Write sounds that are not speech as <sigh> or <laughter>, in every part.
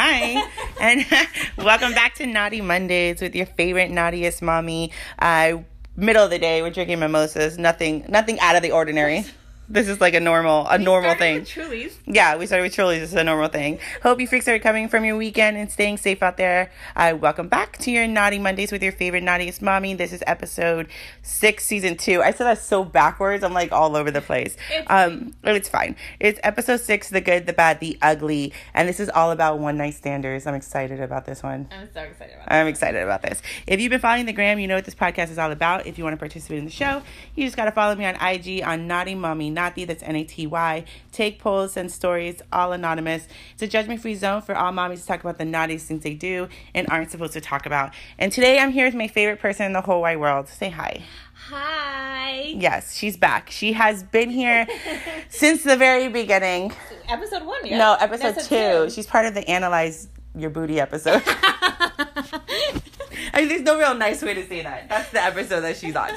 Hi, and <laughs> welcome back to Naughty Mondays with your favorite naughtiest mommy. Uh, middle of the day, we're drinking mimosas. Nothing, nothing out of the ordinary. This is like a normal, a normal thing. Yeah, we started with Trulies. This is a normal thing. Hope you freaks are coming from your weekend and staying safe out there. Uh, welcome back to your Naughty Mondays with your favorite naughtiest mommy. This is episode six, season two. I said that so backwards. I'm like all over the place. It's um, but it's fine. It's episode six, the good, the bad, the ugly, and this is all about one night standers. I'm excited about this one. I'm so excited about it. I'm excited about this. If you've been following the gram, you know what this podcast is all about. If you want to participate in the show, you just got to follow me on IG on Naughty Mommy Naty. That's N A T Y. Take polls, send stories, all anonymous. It's a judgment free zone for all mommies to talk about the naughtiest things they do and aren't supposed to talk about. And today I'm here with my favorite person in the whole wide world. Say hi. Hi. Yes, she's back. She has been here <laughs> since the very beginning. Episode one, yeah. No, episode two. She's part of the Analyze Your Booty episode. <laughs> I mean, there's no real nice way to say that. That's the episode that she's on.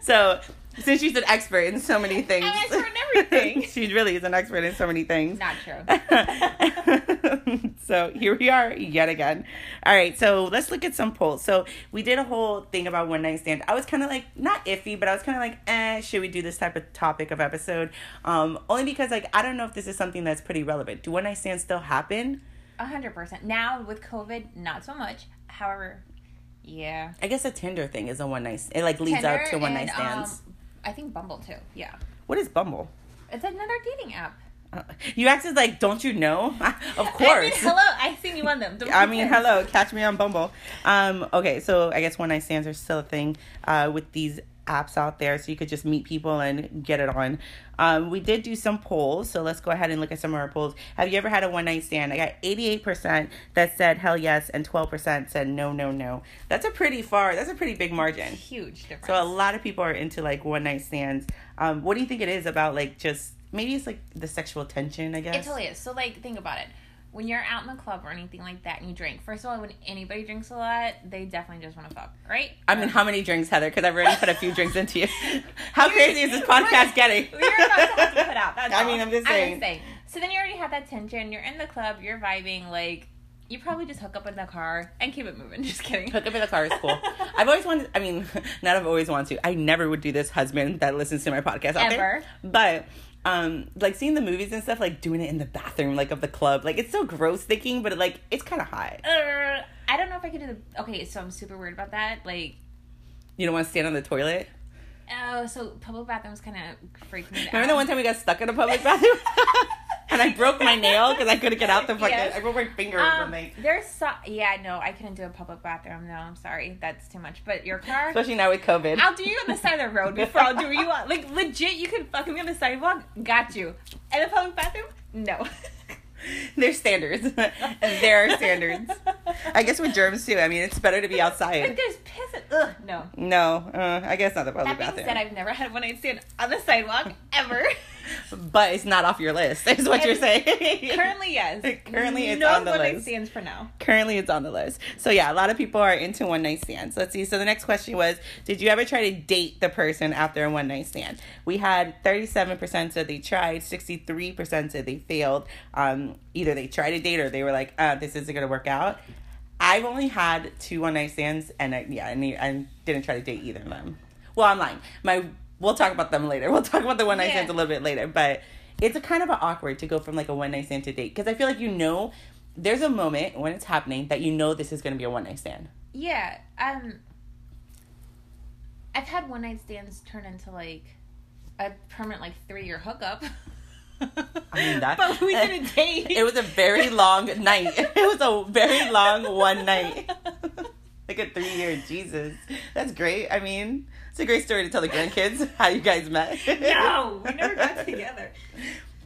So, since she's an expert in so many things, I'm expert in everything. <laughs> she really is an expert in so many things. Not true. <laughs> so here we are yet again. All right, so let's look at some polls. So we did a whole thing about one night stand. I was kind of like not iffy, but I was kind of like, eh, should we do this type of topic of episode? Um, only because like I don't know if this is something that's pretty relevant. Do one night stands still happen? A hundred percent. Now with COVID, not so much. However, yeah. I guess a Tinder thing is a one night. It like leads up to one night and, stands. um, I think Bumble too. Yeah. what is Bumble? It's another dating app. Uh, you acted like, don't you know? <laughs> of course. I mean, hello. I seen you on them. Don't I mean, hello, catch me on Bumble. Um, okay, so I guess one night stands are still a thing uh, with these apps out there, so you could just meet people and get it on. Um, we did do some polls, so let's go ahead and look at some of our polls. Have you ever had a one night stand? I got 88% that said hell yes, and 12% said no, no, no. That's a pretty far, that's a pretty big margin. Huge difference. So a lot of people are into like one night stands. Um, what do you think it is about like just maybe it's like the sexual tension, I guess? It totally is. So, like, think about it. When you're out in the club or anything like that and you drink, first of all, when anybody drinks a lot, they definitely just want to fuck, right? I mean, how many drinks, Heather? Because I've already put a few drinks into you. <laughs> How crazy is this <laughs> podcast getting? We're about to have to put out. That's <laughs> I all. mean, I'm just saying. I'm just saying. So then you already have that tension. You're in the club. You're vibing. Like you probably just hook up in the car and keep it moving. Just kidding. Hook up in the car is cool. I've always wanted. I mean, not I've always wanted to. I never would do this. Husband that listens to my podcast out there, Ever. but. Um, like seeing the movies and stuff, like doing it in the bathroom, like of the club, like it's so gross thinking, but like it's kind of hot. Uh, I don't know if I could do the. Okay, so I'm super worried about that. Like, You don't want to stand on the toilet. oh, so public bathrooms kind of freak me out. Remember the one time we got stuck in a public bathroom, <laughs> and I broke my nail because I couldn't get out the fucking. Yes. I broke my finger or Um, something. there's so yeah no I couldn't do a public bathroom no I'm sorry that's too much but your car Especially now with COVID. I'll do you on the side of the road before I'll do you on like legit you can fuck me on the sidewalk got you in a public bathroom no <laughs> There's standards. <laughs> there are standards. I guess with germs too. I mean, it's better to be outside. But there's piss. and- Ugh, no. No, uh, I guess not the public That being bathroom. said, I've never had one night stand on the sidewalk ever. <laughs> but it's not off your list. <laughs> Is what you're saying. Currently, yes. <laughs> Currently, it's no on the one night list. stands for now. Currently, it's on the list. So yeah, a lot of people are into one night stands. Let's see. So the next question was, did you ever try to date the person after a one night stand? We had 37% said they tried, 63% said they failed. Um, either they tried to date or they were like, uh, this isn't gonna work out. I've only had two one night stands, and I, yeah, and I, I didn't try to date either of them. Well, I'm lying. My we'll talk about them later. <laughs> We'll talk about the one night Yeah. stands a little bit later, but it's a kind of awkward to go from like a one night stand to date because I feel like you know there's a moment when it's happening that you know this is going to be a one night stand. Yeah. Um. I've had one night stands turn into like a permanent like three year hookup. I mean that. <laughs> but we didn't <laughs> date. It was a very long night. It was a very long one night. like a three year Jesus. That's great. I mean, it's a great story to tell the grandkids <laughs> how you guys met. <laughs> no, we never got <laughs> together.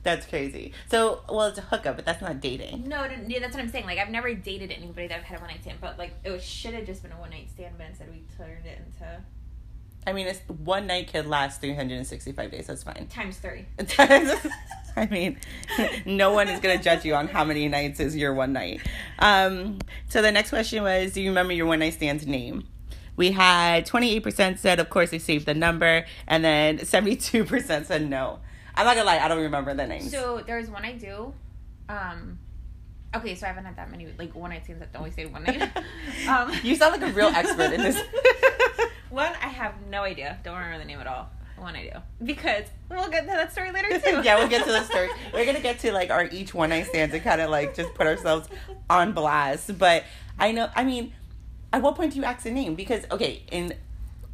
That's crazy. So, well, it's a hookup, but that's not dating. No, no, yeah, that's what I'm saying. Like, I've never dated anybody that I've had a one night stand, but like, it should have just been a one night stand, but instead we turned it into I mean, it's one night could last 365 days. That's fine. times three. I mean, no one is going to judge you on how many nights is your one night. Um, so the next question was Do you remember your one night stand's name? We had 28% said, of course, they saved the number, and then 72% said no. I'm not gonna lie, I don't remember the names. So there's one I do. Um, Okay, so I haven't had that many like one night stands that only stayed one night. <laughs> um, You sound like a real expert in this. <laughs> one, I have no idea. Don't remember the name at all. One I do because we'll get to that story later too. <laughs> yeah, we'll get to the story. We're gonna get to like our each one night stands and kind of like just put ourselves on blast. But I know, I mean, at what point do you ask a name? Because okay, in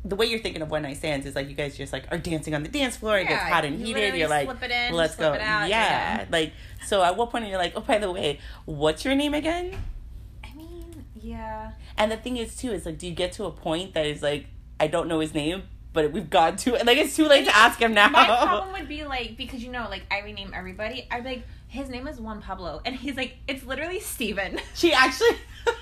the way you're thinking of one night stands is like you guys just like are dancing on the dance floor. It gets hot and you heated. You're like, in, let's slip go. it out, yeah. yeah. like so. At what point are you like, oh, by the way, what's your name again? I mean, yeah. And the thing is too is like, do you get to a point that is like, I don't know his name, but we've gone to and like it's too late to ask him now. My problem would be like because you know like I rename everybody. I'd be like his name is Juan Pablo and he's like it's literally Steven. She actually. <laughs>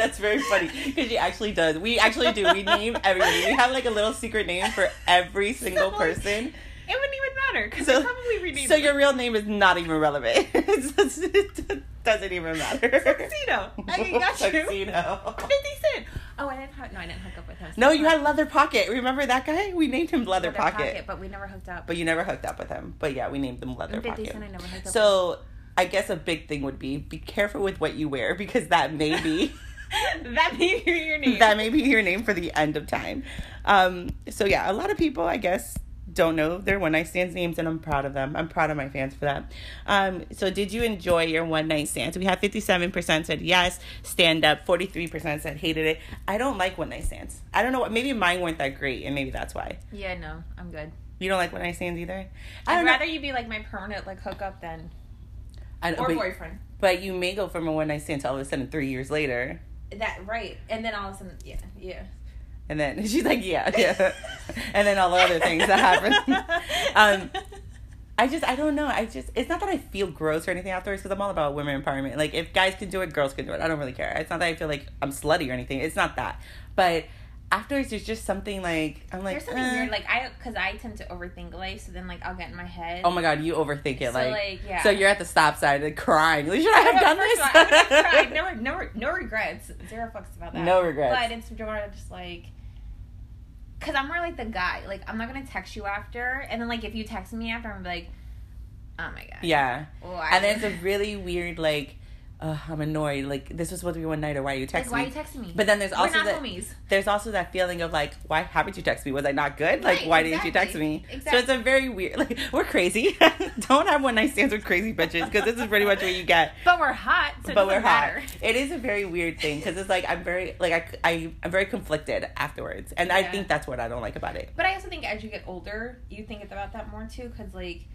That's very funny because she actually does. We actually do. We name everybody. We have like a little secret name for every single So, person. It wouldn't even matter because So- probably renamed So your real name is not even relevant. <laughs> It doesn't even matter. Tuxedo. I got you. Tuxedo. Fifty Cent. Oh, I didn't. Hook, no, I didn't hook up with him. No, you had Leather Pocket. Remember that guy? We named him Leather, Pocket. but we never hooked up. But you never hooked up with him. But yeah, we named him Leather 50 Pocket. Cent, I never hooked up So I guess a big thing would be be careful with what you wear because that may be with. <laughs> <laughs> that may be your name. that may be your name for the end of time. Um, so yeah, a lot of people I guess don't know their one night stands names and I'm proud of them. I'm proud of my fans for that. Um, so did you enjoy your one night stands? We had 57% said yes, stand up, 43% said hated it. I don't like one night stands. I don't know what maybe mine weren't that great and maybe that's why. yeah, no, I'm good. You don't like one night stands either? I I'd don't know. rather you be like my permanent like hookup than I know, or but, boyfriend. but you may go from a one night stand to all of a sudden three years later. That right, and then all of a sudden, yeah, yeah. And then <laughs> she's like, yeah, yeah. <laughs> and then all the other things that happen. um, I just, I don't know. I just, it's not that I feel gross or anything afterwards because I'm all about women empowerment. Like, if guys can do it, girls can do it. I don't really care. It's not that I feel like I'm slutty or anything. It's not that. But afterwards, there's just something like, I'm like, There's something eh. weird, like I, because I tend to overthink life, so then like I'll get in my head. Oh my god, you overthink it. So, like, like, yeah. so you're at the stop sign and crying. Like, Should I have done this? all, I would have <laughs> cried. No, no, no regrets. Zero fucks about that. No regrets. But it's more just like, cause I'm more like the guy. Like I'm not gonna text you after, and then like if you text me after, I'm like, oh my god. yeah. Oh, And then it's a really weird, like, uh, I'm annoyed. Like, this was supposed to be one night, or why are you like, texting why are me? you texting me? But then there's We're also not that homies. there's also that feeling of like, why haven't you texted me? Was I not good? Like, Right, why didn't you text me? So it's a very weird. Like, we're crazy. <laughs> Don't have one night stands with crazy bitches because this is pretty much what you get. <laughs> But we're hot, so but we're doesn't hot. It is a very weird thing because it's like I'm very like I, I I'm very conflicted afterwards, and I think that's what I don't like about it. But I also think as you get older, you think about that more too, because like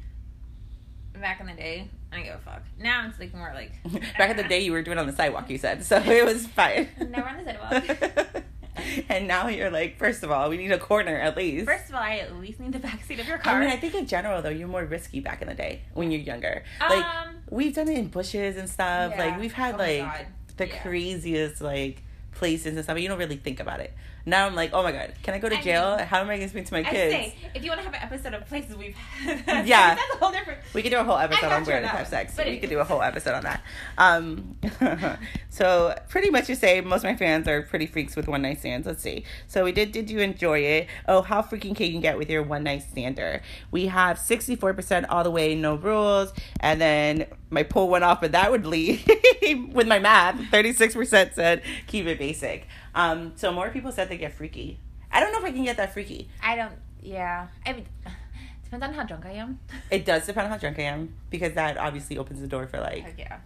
back in the day, I didn't give a fuck. Now it's like more like <laughs> Back in the day, you were doing it on the sidewalk. You said so it was fine. <laughs> Never on the sidewalk. <laughs> and now you're like, first of all, we need a corner at least. First of all, I at least need the backseat of your car. I mean, I think in general though, you're more risky back in the day when you're younger. Like um, we've done it in bushes and stuff. Yeah. Like we've had Oh like the Yeah. craziest like places and stuff, but you don't really think about it. Now I'm like, oh my god, can I go to I jail? mean, How am I gonna speak to my I kids? say if you want to have an episode of places we've <laughs> had, Yeah. that's a whole different. We could do a whole episode on where to have sex. But we could do a whole episode on that. Um, <laughs> so pretty much you say most of my fans are pretty freaks with one night stands. Let's see. So we did. Did you enjoy it? Oh, how freaking can you get with your one night stander? We have sixty four percent all the way, no rules, and then my poll went off, but that would lead <laughs> with my math. Thirty six percent said keep it basic. Um, so more people said they get freaky. I don't know if I can get that freaky. I don't. Yeah, I mean, <sighs> depends on how drunk I am. <laughs> It does depend on how drunk I am because that obviously opens the door for like Heck yeah.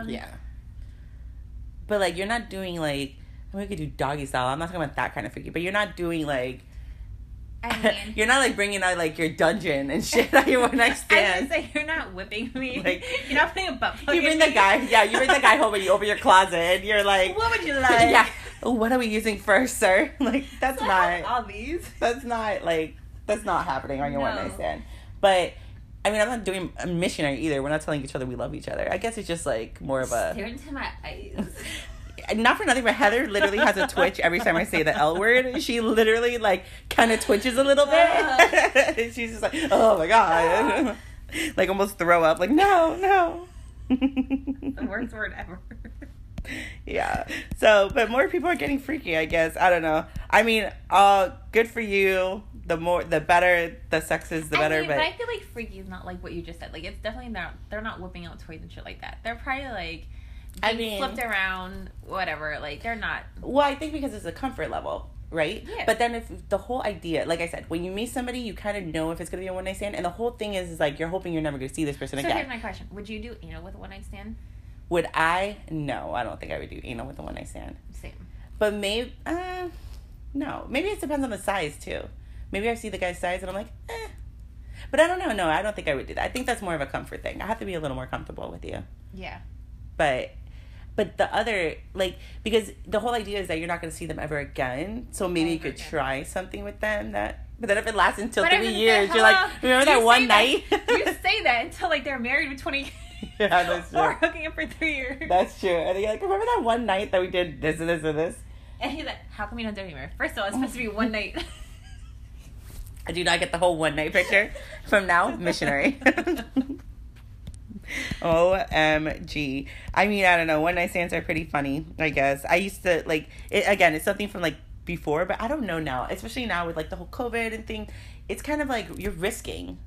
Um, Yeah. But like you're not doing like I mean, we could do doggy style. I'm not talking about that kind of freaky, but you're not doing like I <laughs> mean, you're not like bringing out like your dungeon and shit on your one night stand. I was stand. gonna say you're not whipping me. <laughs> Like- you're not putting a butt plug You in bring the me. guy, yeah. You bring the guy home and you open your closet. and You're like, What would you like? yeah. "Oh, What are we using first, sir? <laughs> Like that's not all these. that's not like that's not happening on your one No. night stand. But I mean, I'm not doing a missionary either. We're not telling each other we love each other. I guess it's just like more of a Stare into my eyes. <laughs> not for nothing, but Heather literally has a <laughs> twitch every time I say the L word. She literally like kind of twitches a little bit. Uh. She's just like, oh my god, uh. like almost throw up. Like no, no. the worst word ever. Yeah. So, but more people are getting freaky. I guess I don't know. I mean, uh, good for you. The more, the better the sex is, the better. I mean, but, but I feel like freaky is not like what you just said. Like it's definitely not. They're not whipping out toys and shit like that. They're probably like I mean- flipped around, whatever. Like they're not. Well, I think because it's a comfort level, right? Yeah. But then if the whole idea, like I said, when you meet somebody, you kind of know if it's gonna be a one night stand, and the whole thing is, is like you're hoping you're never gonna see this person So again. here's my question: Would you do anal with a one night stand? Would I? No, I don't think I would do anal with a one night stand. Same. But maybe, uh, no, maybe it depends on the size too. Maybe I see the guy's size and I'm like, eh. But I don't know. No, I don't think I would do that. I think that's more of a comfort thing. I have to be a little more comfortable with you. Yeah. but but the other like because the whole idea is that you're not going to see them ever again so maybe you could again. try something with them that but then if it lasts until But three years you're like remember you that one night you <laughs> say that until like they're married for twenty. <laughs> yeah that's <laughs> or hooking up for three years. that's true and you're like remember that one night that we did this and this and this and he's like, "How come you don't do it anymore?" First of all, it's supposed to be one night. I <laughs> do not get the whole one night picture from now missionary OMG. I mean, I don't know. One night stands are pretty funny, I guess. I used to, like, it, again, it's something from, like, before, but I don't know now. Especially now with, like, the whole COVID and thing. It's kind of like you're risking.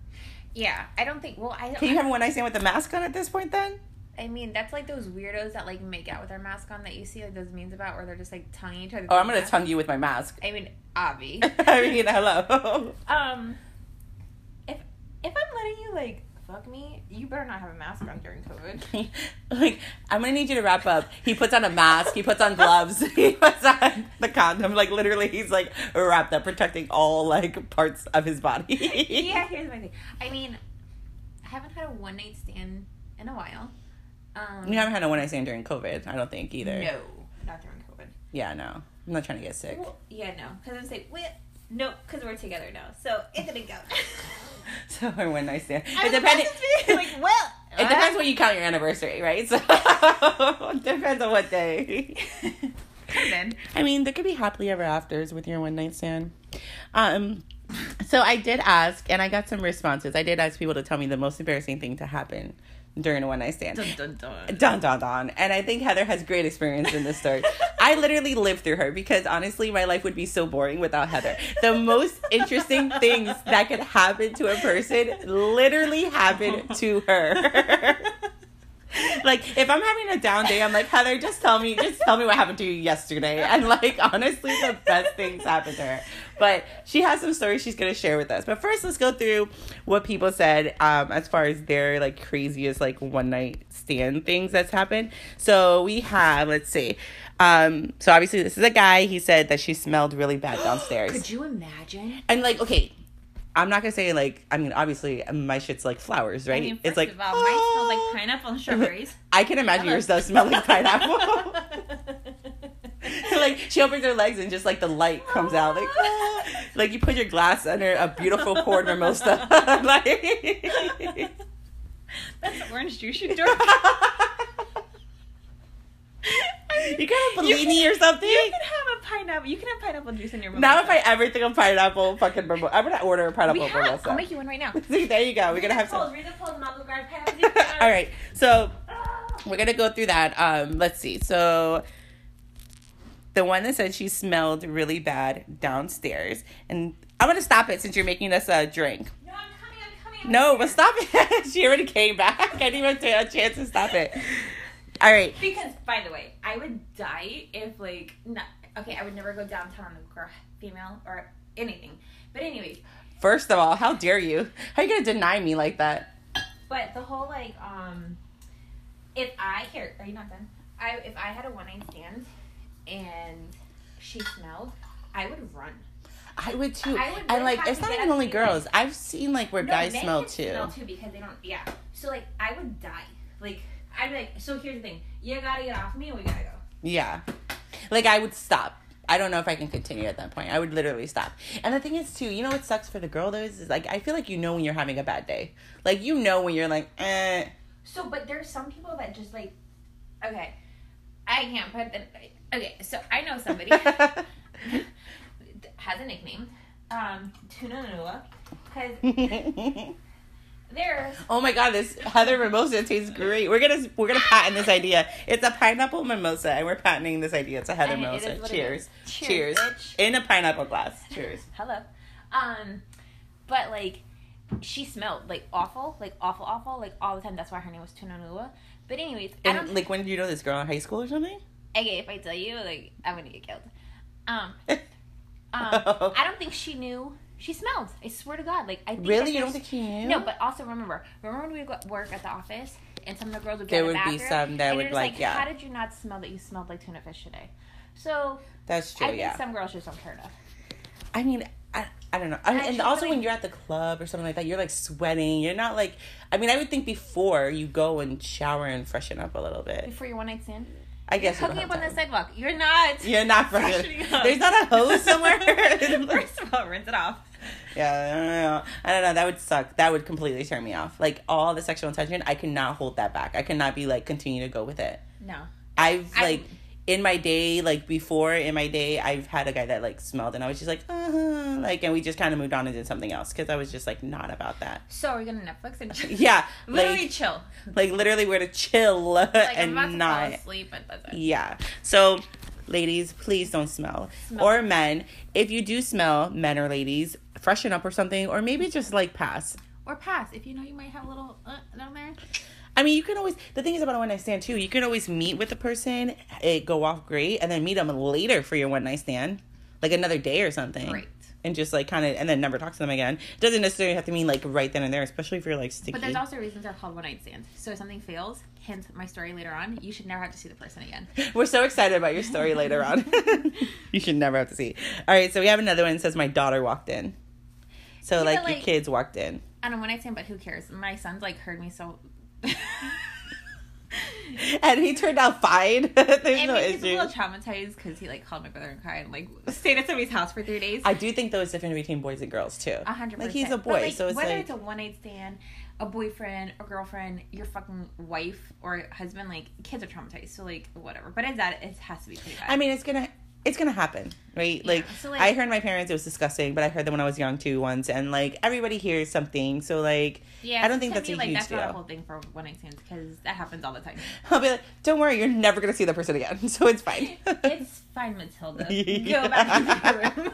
Yeah, I don't think. Well, I don't. Can you have a one night stand with a mask on at this point then? I mean, that's like those weirdos that like make out with their mask on that you see like those memes about where they're just like tonguing each other. Oh, I'm going to masks. tongue you with my mask. I mean, Avi. <laughs> I mean, hello. um, if if I'm letting you like fuck me, you better not have a mask on during COVID. <laughs> like, I'm gonna need you to wrap up. He puts on a mask. He puts on gloves. <laughs> he puts on the condom. Like literally, he's like wrapped up, protecting all like parts of his body. <laughs> yeah, here's my thing. I mean, I haven't had a one night stand in a while. Um, You haven't had a one night stand during COVID. I don't think either. No, not during COVID. Yeah, no. I'm not trying to get sick. Well, yeah, no, because I'm saying, well, no, because we're together now, so it didn't go. <laughs> So a one night stand. I It depends. about to be like, well, <laughs> It depends when you count your anniversary, right? So it <laughs> depends on what day. then. I mean, there could be happily ever afters with your one night stand. Um, so I did ask, and I got some responses. I did ask people to tell me the most embarrassing thing to happen during a one night stand. Dun dun dun. Dun dun dun. And I think Heather has great experience in this story. I literally lived through her because honestly, my life would be so boring without Heather. The most interesting things that could happen to a person literally happened to her. <laughs> <laughs> like if I'm having a down day, I'm like Heather, just tell me, just tell me what happened to you yesterday. <laughs> And like honestly, the best things happened to her. But she has some stories she's gonna share with us. But first, let's go through what people said um, as far as their like craziest like one night stand things that's happened. So we have, let's see. Um, so obviously this is a guy. He said that she smelled really bad downstairs. <gasps> Could you imagine? and like, okay, I'm not gonna say like. I mean, obviously um, my shit's like flowers, right? I mean, it's like all, mine smells like "Oh." pineapple and <laughs> strawberries. I can imagine yours does smell like pineapple. <laughs> like she opens her legs and just like the light comes out like <laughs> like you put your glass under a beautiful poured mimosa like That's orange juice you drink. <laughs> you can have Bellini can- or something You can have a pineapple. You can have pineapple juice in your. now if. I ever think of pineapple fucking mimosa I'm gonna order a we pineapple have, mimosa I'll make you one right now. <laughs> See, there you go we're gonna have some Read the polls, and I'll go grab pineapple juice. all right so we're gonna go through that um let's see so the one that said she smelled really bad downstairs and i'm gonna stop it since you're making us a drink No, I'm coming. I'm coming. I'm no here. but stop it <laughs> she already came back i didn't even take a chance to stop it all right Because, by the way, I would die if like not okay. I would never go downtown with female, or anything. But anyways, first of all how dare you how are you gonna deny me like that but the whole like um, if I here, are you not done? I if I had a one night stand and she smelled, I would run. i would too I would and like it's not even only and be like- girls i've seen like where No, guys smell too Smell too because they don't. Yeah. So like I would die. Like I'd be like, so here's the thing. You gotta get off me, or we gotta go. Yeah. Like I would stop. I don't know if I can continue at that point. I would literally stop. And the thing is too, you know what sucks for the girl though is, is like I feel like you know when you're having a bad day. Like you know when you're like, eh. So, but there's some people that just like, okay, I can't put the. Okay, so I know somebody <laughs> has a nickname, um, Tuna Nua, because <laughs> there's oh my god, this Heather mimosa tastes great. We're gonna we're gonna patent this idea. It's a pineapple mimosa, and we're patenting this idea. It's a Heather And mimosa. is what it Cheers. Cheers. Cheers. In a pineapple glass. <laughs> Cheers. hello, um, but like she smelled like awful, like awful, awful, like all the time. That's why her name was Tuna Nua. But anyways, I don't like, when did you know this girl in high school or something? okay, if I tell you, like I'm gonna get killed. Um <laughs> um I don't think she knew she smelled. I swear to God. Like I think really? You don't think she knew? No, but also remember, remember when we would work at the office and some of the girls would get There would be bathroom, some that would, they're like, yeah. How did you not smell that you smelled like tuna fish today? So that's true. I think yeah. some girls just don't care enough. I mean, I, I don't know. I, I and also, when you're at the club or something like that, you're like sweating. You're not like. I mean, I would think before you go and shower and freshen up a little bit. Before your one night stand, I guess you don't hooking up on the sidewalk. You're not. You're not freshening. up. There's not a hose <laughs> somewhere. First of all, rinse it off. <laughs> yeah, I don't know. I don't know. That would suck. That would completely turn me off. Like all the sexual attention, I cannot hold that back. I cannot be like continue to go with it. No. I've I- like in my day, like before in my day, I've had a guy that like smelled, and I was just like, uh huh like, and we just kind of moved on and did something else because I was just like not about that. So are we gonna Netflix and chill? <laughs> Yeah, <laughs> Literally like, chill. like literally, we're to chill Like and I'm about to not. fall asleep, but that's it. Yeah. So, ladies, please don't smell. Smell. Or men, if you do smell, men or ladies, freshen up or something, or maybe just like pass. Or pass if you know you might have a little uh, down there. I mean, you can always. The thing is about a one night stand too. You can always meet with the person, it go off great, and then meet them later for your one night stand, like another day or something. Great. And just like kind of, and then never talk to them again. Doesn't necessarily have to mean like right then and there, especially if you're like sticky. But there's also reasons they're called one night stands. So if something fails, hint my story later on, you should never have to see the person again. <laughs> We're so excited about your story later on. <laughs> you should never have to see. All right, so we have another one that says my daughter walked in. So like, but, your kids walked in. I don't know one night stand, but who cares? My son's like heard me so. <laughs> And he turned out fine. There's it no issue. a little traumatized because he like called my brother and cried and like stayed at somebody's house for three days. I do think though it's different between boys and girls too. A hundred Like he's a boy, like, so it's whether like it's a one night stand, a boyfriend, a girlfriend, your fucking wife or husband, like kids are traumatized. So like whatever. But it's that it has to be pretty bad. I mean, it's gonna it's gonna happen, right? Yeah, Like, so, like- I heard my parents, it was disgusting, but I heard them when I was young too once, and like everybody hears something, so like yeah, I don't think that's me, a like huge that's not a deal. whole thing for one night stands because that happens all the time. <laughs> I'll be like, don't worry, you're never gonna see the person again, <laughs> so it's fine. <laughs> it's fine, Matilda. Go back to your room.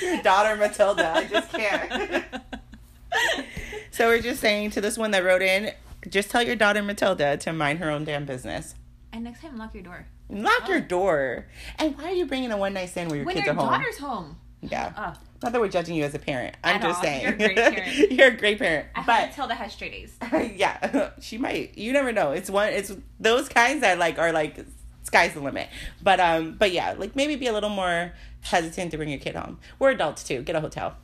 your daughter Matilda, I just can't. <laughs> so we're just saying to this one that wrote in, just tell your daughter Matilda to mind her own damn business. and next time, lock your door Lock your Oh. door. And why are you bringing a one night stand where your when kids your are home? daughter's home. Yeah. Oh, Not that we're judging you as a parent. I'm At just all. saying. You're a great parent. <laughs> You're a great parent. I But Matilda has straight A's. <laughs> yeah, she might. You never know. It's one. It's those kinds that like are like sky's the limit. But um, but yeah, like maybe be a little more hesitant to bring your kid home. We're adults too. Get a hotel,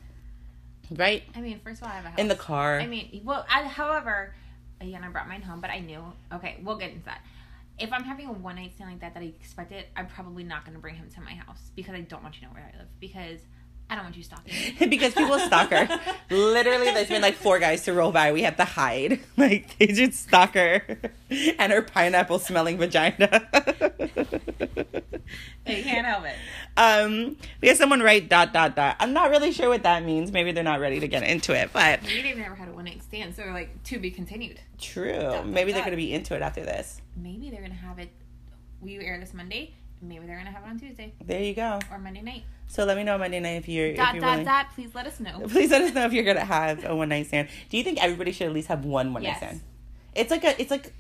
right? I mean, first of all, I have a house. In the car. I mean, well, I, however, again, I brought mine home, but I knew. Okay, we'll get into that. If I'm having a one night stand like that that I expected, I'm probably not going to bring him to my house because I don't want you to know where I live because I don't want you stalking me. <laughs> because people stalk her. Literally, there's been like four guys to roll by. We have to hide. <laughs> Like they just stalk her <laughs> and her pineapple smelling vagina. They can't help it. Um, we have someone write dot dot dot. I'm not really sure what that means. Maybe they're not ready to get into it, but Maybe they've never had a one night stand, so like to be continued. true. dot, Maybe they're dot. gonna be into it after this. Maybe they're gonna have it. We air this Monday. Maybe they're gonna have it on Tuesday There you go. or Monday night. So let me know Monday night if you're if Dot you're dot willing. dot. Please let us know. <laughs> Please let us know if you're gonna have a one night stand. Do you think everybody should at least have one one night Yes. stand? It's like a it's like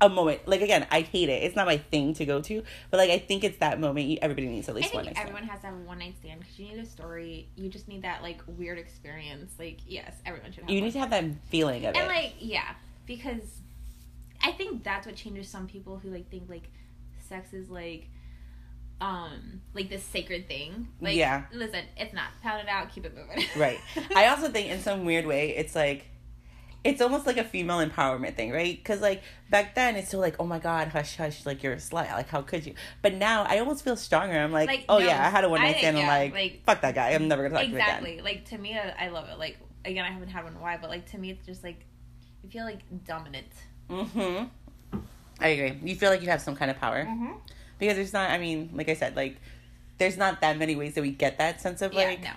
a moment. Like again, I hate it. It's not my thing to go to, but like I think it's that moment. You, everybody needs at least one everyone stand. has to have a one night stand because you need a story. You just need that like weird experience. Like yes, everyone should have. You one. need to have that feeling of and it. And like yeah, because I think that's what changes some people who like think like sex is like um like this sacred thing. Like Yeah. listen, it's not. Pound it out, keep it moving. <laughs> right. I also think in some weird way, it's like, it's almost like a female empowerment thing, right? Because like back then, it's still like, oh my god, hush hush, like you're a slut, like how could you? But now I almost feel stronger. I'm like, Like, oh no, yeah, I had a one night stand. I'm like, like- fuck that guy. I'm never gonna talk to him again. exactly. Like to me, I, I love it. Like again, I haven't had one in a while, but like to me, it's just like you feel like dominant. Mm-hmm. I agree. You feel like you have some kind of power Mm-hmm. Because there's not. I mean, like I said, like there's not that many ways that we get that sense of Yeah, like, no.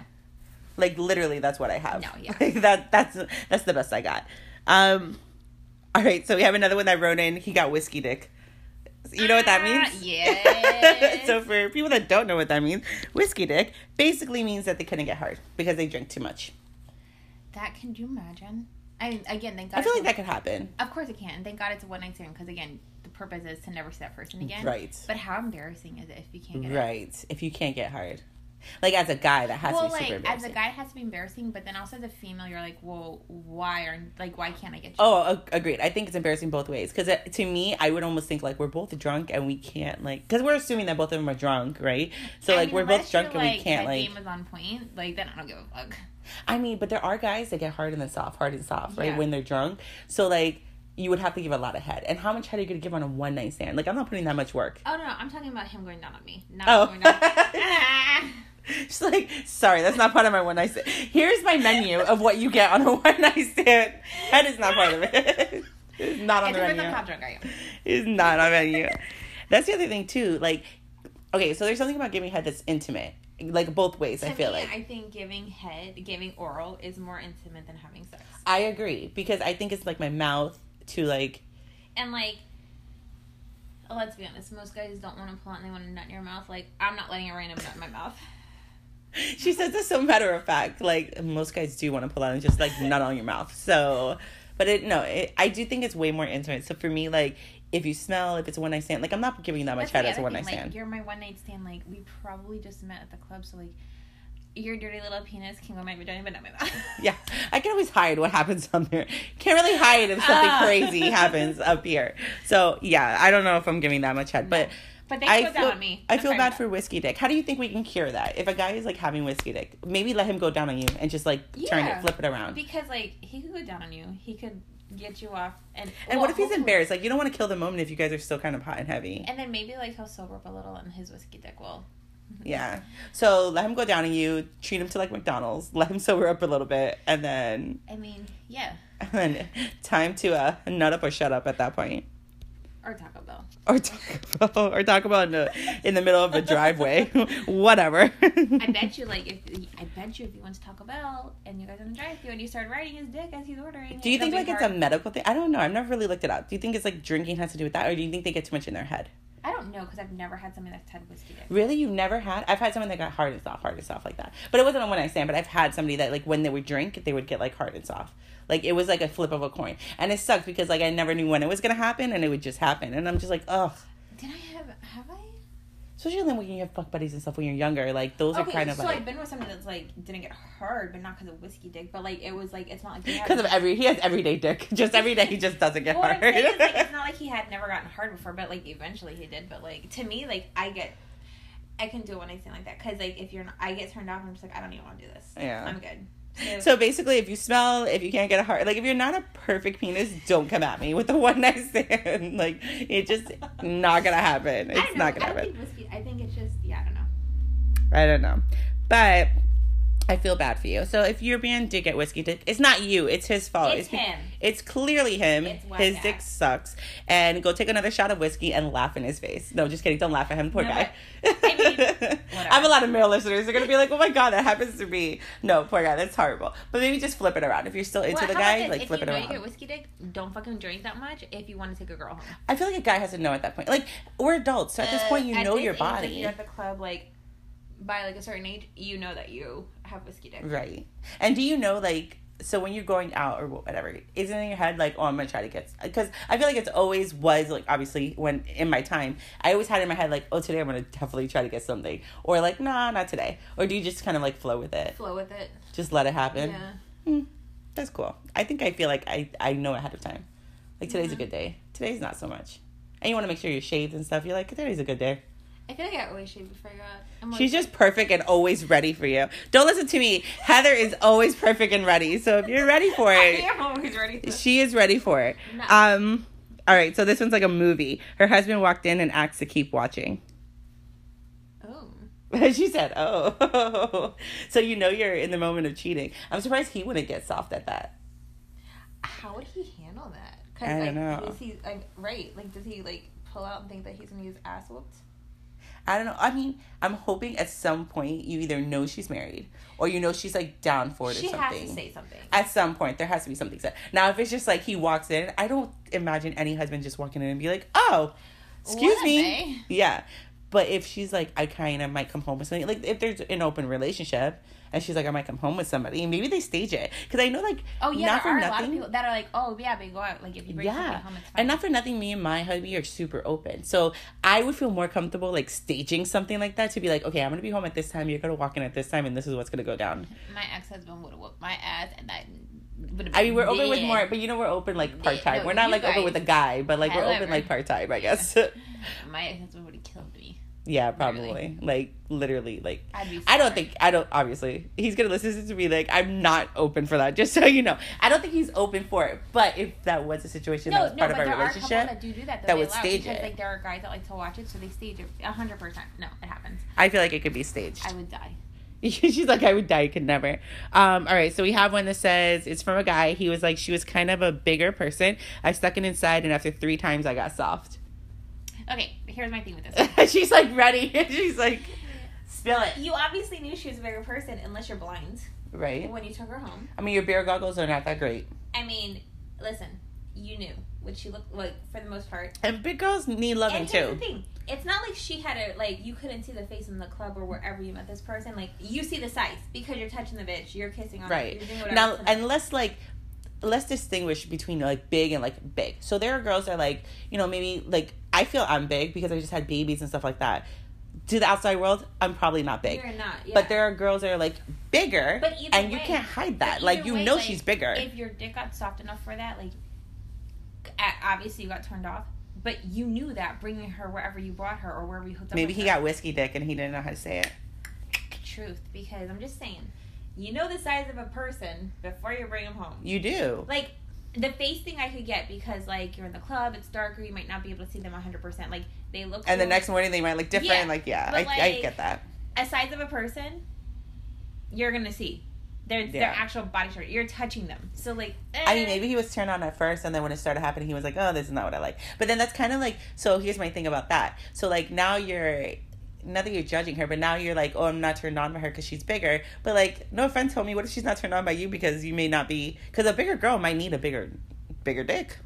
like literally that's what I have. No, yeah. <laughs> Like, that that's that's the best I got. Um, all right, so we have another one that wrote in. He got whiskey dick. You know what that Ah, means? yeah. <laughs> so for people that don't know what that means, whiskey dick basically means that they couldn't get hard because they drink too much. That can you imagine? I mean, again, thank God. I feel like that could happen. Of course it can. Thank God it's a one night stand because again, purpose is to never see that person again. Right. But how embarrassing is it if you can't get it? Right. If you can't get hard. Like as a guy, that has well, to be super like as embarrassing. a guy, it has to be embarrassing. But then also as a female, you're like, well, why are like why can't I get you? Oh, ag- agreed. I think it's embarrassing both ways. Because to me, I would almost think like we're both drunk and we can't like because we're assuming that both of them are drunk, right? So I like mean, we're both drunk and we can't like. game is on point. Like then I don't give a fuck. I mean, but there are guys that get hard and then soft, hard and soft, right? Yeah. When they're drunk. So like you would have to give a lot of head. And how much head are you gonna give on a one night stand? Like I'm not putting that much work. Oh no, I'm talking about him going down on me. Not Oh. going down. Ah. <laughs> She's like, sorry, that's not part of my one night stand. Here's my menu of what you get on a <laughs> one night stand. Head is not part of it. It's not on it the menu. on how drunk I am. is not on the menu. That's the other thing too. Like, okay, so there's something about giving head that's intimate, like both ways. I feel me, like I think giving head, giving oral is more intimate than having sex. I agree because I think it's like my mouth to like. And like, oh, let's be honest, most guys don't want to pull out and they want to nut in your mouth. Like, I'm not letting a random nut in my mouth. <laughs> She says this so matter of fact. Like most guys do want to pull out and just like nut on your mouth. So, but it no, it, I do think it's way more intimate. So for me, like if you smell, if it's a one night stand, like I'm not giving you that much That's head as a one night like, stand. You're my one night stand. Like, we probably just met at the club, so like, your dirty little penis can go in my vagina, but not my mouth. <laughs> Yeah, I can always hide what happens on there. Can't really hide if something Ah. crazy <laughs> happens up here. So yeah, I don't know if I'm giving that much head, but But they I feel me. I I'm feel bad for whiskey dick. How do you think we can cure that? If a guy is like having whiskey dick, maybe let him go down on you and just like turn Yeah. it, flip it around. because like he could go down on you. He could get you off, and And well, what if he's embarrassed? Like you don't want to kill the moment if you guys are still kind of hot and heavy. And then maybe like he'll sober up a little, and his whiskey dick will. Yeah. So let him go down on you. Treat him to like McDonald's. Let him sober up a little bit, and then I mean, yeah, <laughs> and then time to uh nut up or shut up at that point. or Taco Bell. Or Taco Bell, or Taco Bell in the, in the middle of a driveway, <laughs> whatever. I bet you, like, if I bet you, if you went to Taco Bell and you guys in the drive-thru and you start riding his dick as he's ordering, Do you think like it's a medical thing? I don't know. I've never really looked it up. Do you think it's like drinking has to do with that, or do you think they get too much in their head? I don't know because I've never had somebody that's had whiskey. Really, you've never had? I've had someone that got hard and soft, hard and soft like that. But it wasn't a one night stand. But I've had somebody that like when they would drink, they would get like hard and soft. Like it was like a flip of a coin, and it sucked because like I never knew when it was gonna happen, and it would just happen, and I'm just like, ugh. Did I have? Have I? Especially when you have fuck buddies and stuff when you're younger, like those are okay, kind of like so I've been with somebody that's like didn't get hard, but not because of whiskey dick, but like it was like it's not like because of every he has everyday dick. <laughs> Just every day he just doesn't get Well, hard. saying is, like, <laughs> it's not like he had never gotten hard before, but like eventually he did. But like to me, like I get, I can do it when I stand like that because like if you're, not, I get turned off, I'm just like I don't even want to do this. Yeah. I'm good. So basically, if you smell, if you can't get a heart, like if you're not a perfect penis, don't come at me with the <laughs> one night stand. like it's just not gonna happen. It's not gonna I happen. think whiskey. I think it's just yeah. I don't know. I don't know, but I feel bad for you. So if your man did get whiskey dick, it's not you. It's his fault. It's be- him. It's clearly him. It's his ass. dick sucks. And go take another shot of whiskey and laugh in his face. No, just kidding. Don't laugh at him. Poor No, guy. I mean, I have a lot of male listeners. They're gonna be like, "Oh my god, that happens to me." No, poor guy. That's horrible. But maybe just flip it around. If you're still into Well, the guy, this? like if flip it know around. you get whiskey dick, don't fucking drink that much if you want to take a girl home. I feel like a guy has to know at that point. Like we're adults, so at this Uh, point, you know this your body, If you're at the club, like by like a certain age, you know that you have whiskey dick. right? And do you know like? So when you're going out or whatever, isn't it in your head like, oh, I'm gonna try to get? Because I feel like it's always was like obviously when in my time, I always had in my head like, oh, today I'm gonna definitely try to get something, or like, nah, not today, or do you just kind of like flow with it, Flow with it. just let it happen? Yeah. Hmm, that's cool. I think I feel like I I know ahead of time. Like today's a Mhm. good day. Today's not so much. And you want to make sure you're shaved and stuff. You're like today's a good day. I feel like I always shave before I go out. She's just perfect and always ready for you. Don't listen to me. Heather is always perfect and ready. So if you're ready for <laughs> it, I am always ready. She is ready for it. No. Um all right, so this one's like a movie. Her husband walked in and asked to keep watching. oh. <laughs> she said, "Oh." <laughs> so you know you're in the moment of cheating. I'm surprised he wouldn't get soft at that. How would he handle that? I don't know. Is he like right? Like, does he like pull out and think that he's gonna use ass whooped? I don't know. I mean, I'm hoping at some point you either know she's married or you know she's like down for it She or has something. to say something. At some point, there has to be something said. Now, if it's just like he walks in, I don't imagine any husband just walking in and be like, "Oh, excuse What, me." Yeah, But if she's like, I kind of might come home with something, like if there's an open relationship and she's like, I might come home with somebody, maybe they stage it. Because I know, like, Oh yeah, not there for are a lot of nothing. people that are like, oh yeah, but go out. Like if you bring Yeah. somebody home, it's fine. And not for nothing, me and my hubby are super open. So I would feel more comfortable like staging something like that to be like, okay, I'm gonna be home at this time, you're gonna walk in at this time, and this is what's gonna go down. my ex husband would have whooped my ass, and I would have. I mean, we're open with more, but you know, we're open like part time. no, we're not like open with a guy, but like we're open like part time, I guess. <laughs> My ex husband would have killed me. Yeah, probably. Like literally, like I'd be. I don't think I don't obviously he's gonna listen to me like I'm not open for that. <laughs> Just so you know, I don't think he's open for it. But if that was a situation that No, was no, part of our relationship, that do do that. Though, that would stage because, it. Like there are guys that like to watch it, so they stage it. A hundred percent. No, it happens. I feel like it could be staged. I would die. <laughs> She's like, I would die, could never. Um, all right, so we have one that says it's from a guy. He was like, she was kind of a bigger person. I stuck it inside, and after three times, I got soft. Okay, here's my thing with this. <laughs> She's like ready. <laughs> She's like, spill it. you obviously knew she was a bigger person, unless you're blind Right. when you took her home. I mean, your beer goggles are not that great, I mean, listen, you knew what she looked like for the most part. and big girls need loving and here's too. the thing: it's not like she had a like you couldn't see the face in the club or wherever you met this person. Like you see the size because you're touching the bitch, you're kissing on Right. you're doing. Now, unless like let's distinguish between like big and like big. So there are girls that are like, you know, maybe like I feel I'm big because I just had babies and stuff like that. To the outside world, I'm probably not big. You're not. Yeah. But there are girls that are like bigger, But and you can't hide that. Like you way, know like, she's bigger. If your dick got soft enough for that, like, obviously you got turned off. But you knew that bringing her wherever you brought her or wherever you hooked up. Maybe he her. got whiskey dick and he didn't know how to say it. truth because I'm just saying, you know the size of a person before you bring them home. You do. Like the face thing I could get because like you're in the club, it's darker, you might not be able to see them 100. percent Like they look. And the next morning they might look different. Yeah, like yeah, I, I get that. a size of a person, you're gonna see. Their, their actual body shape. You're touching them. So like I mean, eh. maybe he was turned on at first, and then when it started happening, he was like, "Oh, this is not what I like." But then that's kind of like. So here's my thing about that. So like now you're, not that you're judging her, but now you're like, "Oh, I'm not turned on by her because she's bigger." But like, no offense, homie. What if she's not turned on by you because you may not be? Because a bigger girl might need a bigger, bigger dick.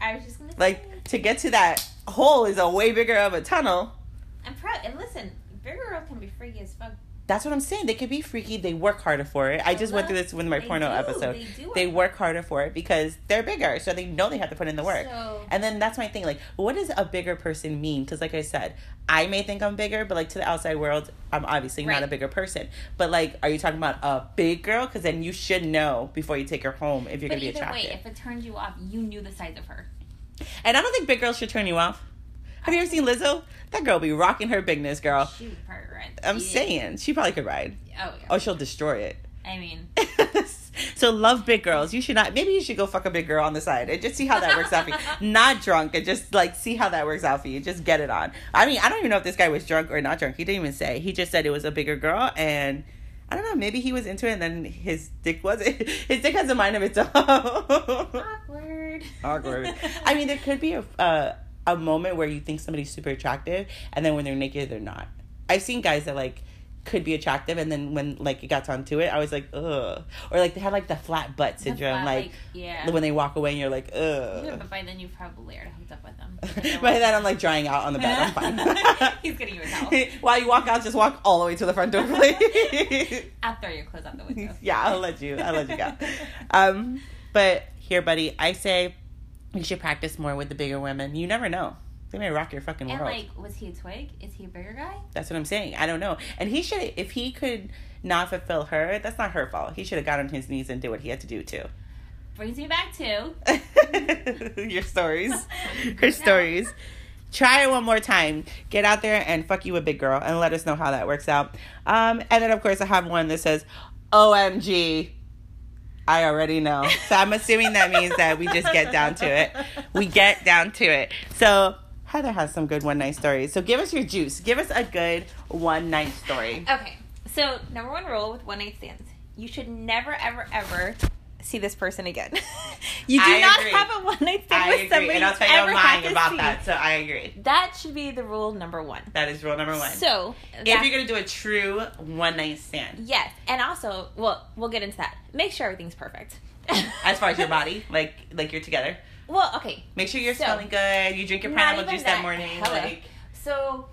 I was just gonna say, Like to get to that hole is a way bigger of a tunnel. I'm proud. And listen, bigger girls can be freaky as fuck. That's what I'm saying. They could be freaky. They work harder for it. I just went through this with my porno do, episode. They. They work harder for it because they're bigger, so they know they have to put in the work. So, And then that's my thing. Like, what does a bigger person mean? Because, like I said, I may think I'm bigger, but like to the outside world, I'm obviously not a bigger person. But like, are you talking about a big girl? Because then you should know before you take her home if you're gonna be attractive. way, if it turns you off, you knew the size of her. and I don't think big girls should turn you off. Have you ever seen Lizzo? That girl be rocking her bigness, girl. She would probably ride. I'm saying she probably could ride. Oh yeah. Oh, she'll destroy it. I mean, <laughs> so love big girls. You should not. Maybe you should go fuck a big girl on the side and just see how that works out for you. <laughs> Not drunk and just like see how that works out for you. Just get it on. I mean, I don't even know if this guy was drunk or not drunk. He didn't even say. He just said it was a bigger girl and. I don't know. Maybe he was into it, and then his dick wasn't. <laughs> His dick has a mind of its own. awkward. Awkward. I mean, there could be a uh, a moment where you think somebody's super attractive, and then when they're naked, they're not. I've seen guys that like could be attractive, and then when like it got onto it, I was like, ugh, or like they have like the flat butt syndrome, flat, like, yeah. when they walk away, and you're like, ugh Yeah, but by then you've probably already hooked up with them. <laughs> By then, I'm like drying out on the bed. I'm fine. <laughs> He's getting you a towel. <laughs> While you walk out, just walk all the way to the front door, please. I'll throw your clothes out the window. yeah, I'll let you. I'll let you go. Um, but here, buddy, I say you should practice more with the bigger women. You never know; they may rock your fucking And world. like, was he a twig? Is he a bigger guy? That's what I'm saying. I don't know. And he should, if he could not fulfill her, that's not her fault. He should have got on his knees and did what he had to do too. Brings me back to <laughs> Your stories, <laughs> her stories. Try it one more time. Get out there and fuck you a big girl, and let us know how that works out. Um, and then of course I have one that says, "OMG." I already know. So I'm assuming that means that we just get down to it. We get down to it. So Heather has some good one night stories. So give us your juice. Give us a good one night story. Okay, so number one rule with one night stands: you should never, ever, ever see this person again. <laughs> you do I not agree. have a one night stand I with agree, somebody and I'll tell you ever mine about see. that. So I agree. That should be the rule number one. That is rule number one. So, if you're gonna do a true one night stand, yes, and also, well, we'll get into that. Make sure everything's perfect. <laughs> as far as your body, like like you're together, well, okay. make sure you're So, smelling good. You drink your pineapple juice that, that. morning. Hello. Like So,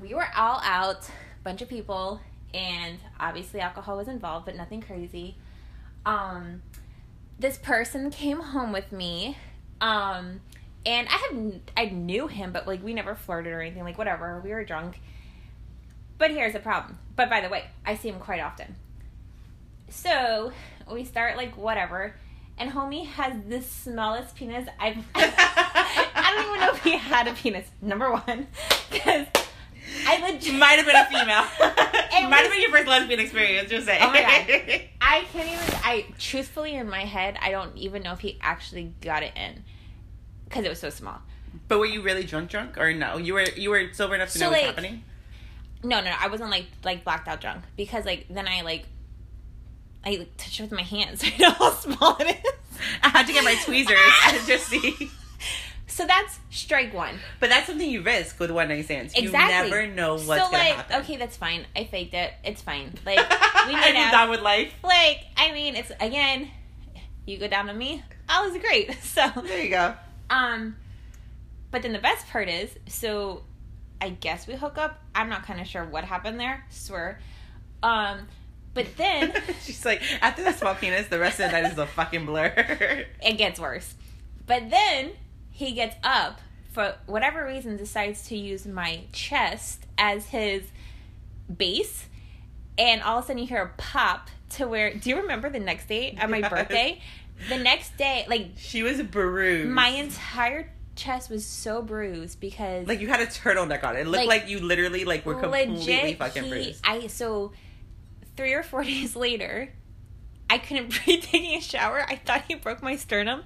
we were all out, bunch of people, and obviously alcohol was involved, but nothing crazy. Um, this person came home with me, um, and I have I knew him, but like we never flirted or anything. Like whatever, we were drunk. But here's the problem. But by the way, I see him quite often. So we start like whatever, and homie has the smallest penis I've. <laughs> I don't even know if he had a penis. Number one, because I legit Might have been a female. <laughs> It Might have been your first lesbian experience. Just saying. Oh my God. <laughs> I can't even. I truthfully in my head, I don't even know if he actually got it in, because it was so small. but were you really drunk, drunk, or no? You were you were sober enough to So, know what's like- happening. No, no, I wasn't like like blacked out drunk because like then I like I like, touched it with my hands. <laughs> I know how small it is. I had to get my tweezers <laughs> and just see. <laughs> So that's strike one. But that's something you risk with one night stands. You never know what's so gonna like, happen. okay, that's fine. I faked it. It's fine. <laughs> Like we made out. done with life. Like I mean, it's again, you go down on me. All is great. <laughs> So There you go. Um, but then the best part is, so I guess we hook up. I'm not kind of sure what happened there. Swear. Um, but then <laughs> She's like, after the small penis, the rest of the night is a fucking blur. it gets worse. But then he gets up for whatever reason, decides to use my chest as his base, and all of a sudden you hear a pop to where. Do you remember the next day at my <laughs> Yes. birthday? The next day, like she was bruised. my entire chest was so bruised because like you had a turtleneck on. It looked Like, like, you literally like were completely legit fucking he, bruised. I so three or four <laughs> days later, I couldn't <laughs> breathe taking a shower. I thought he broke my sternum,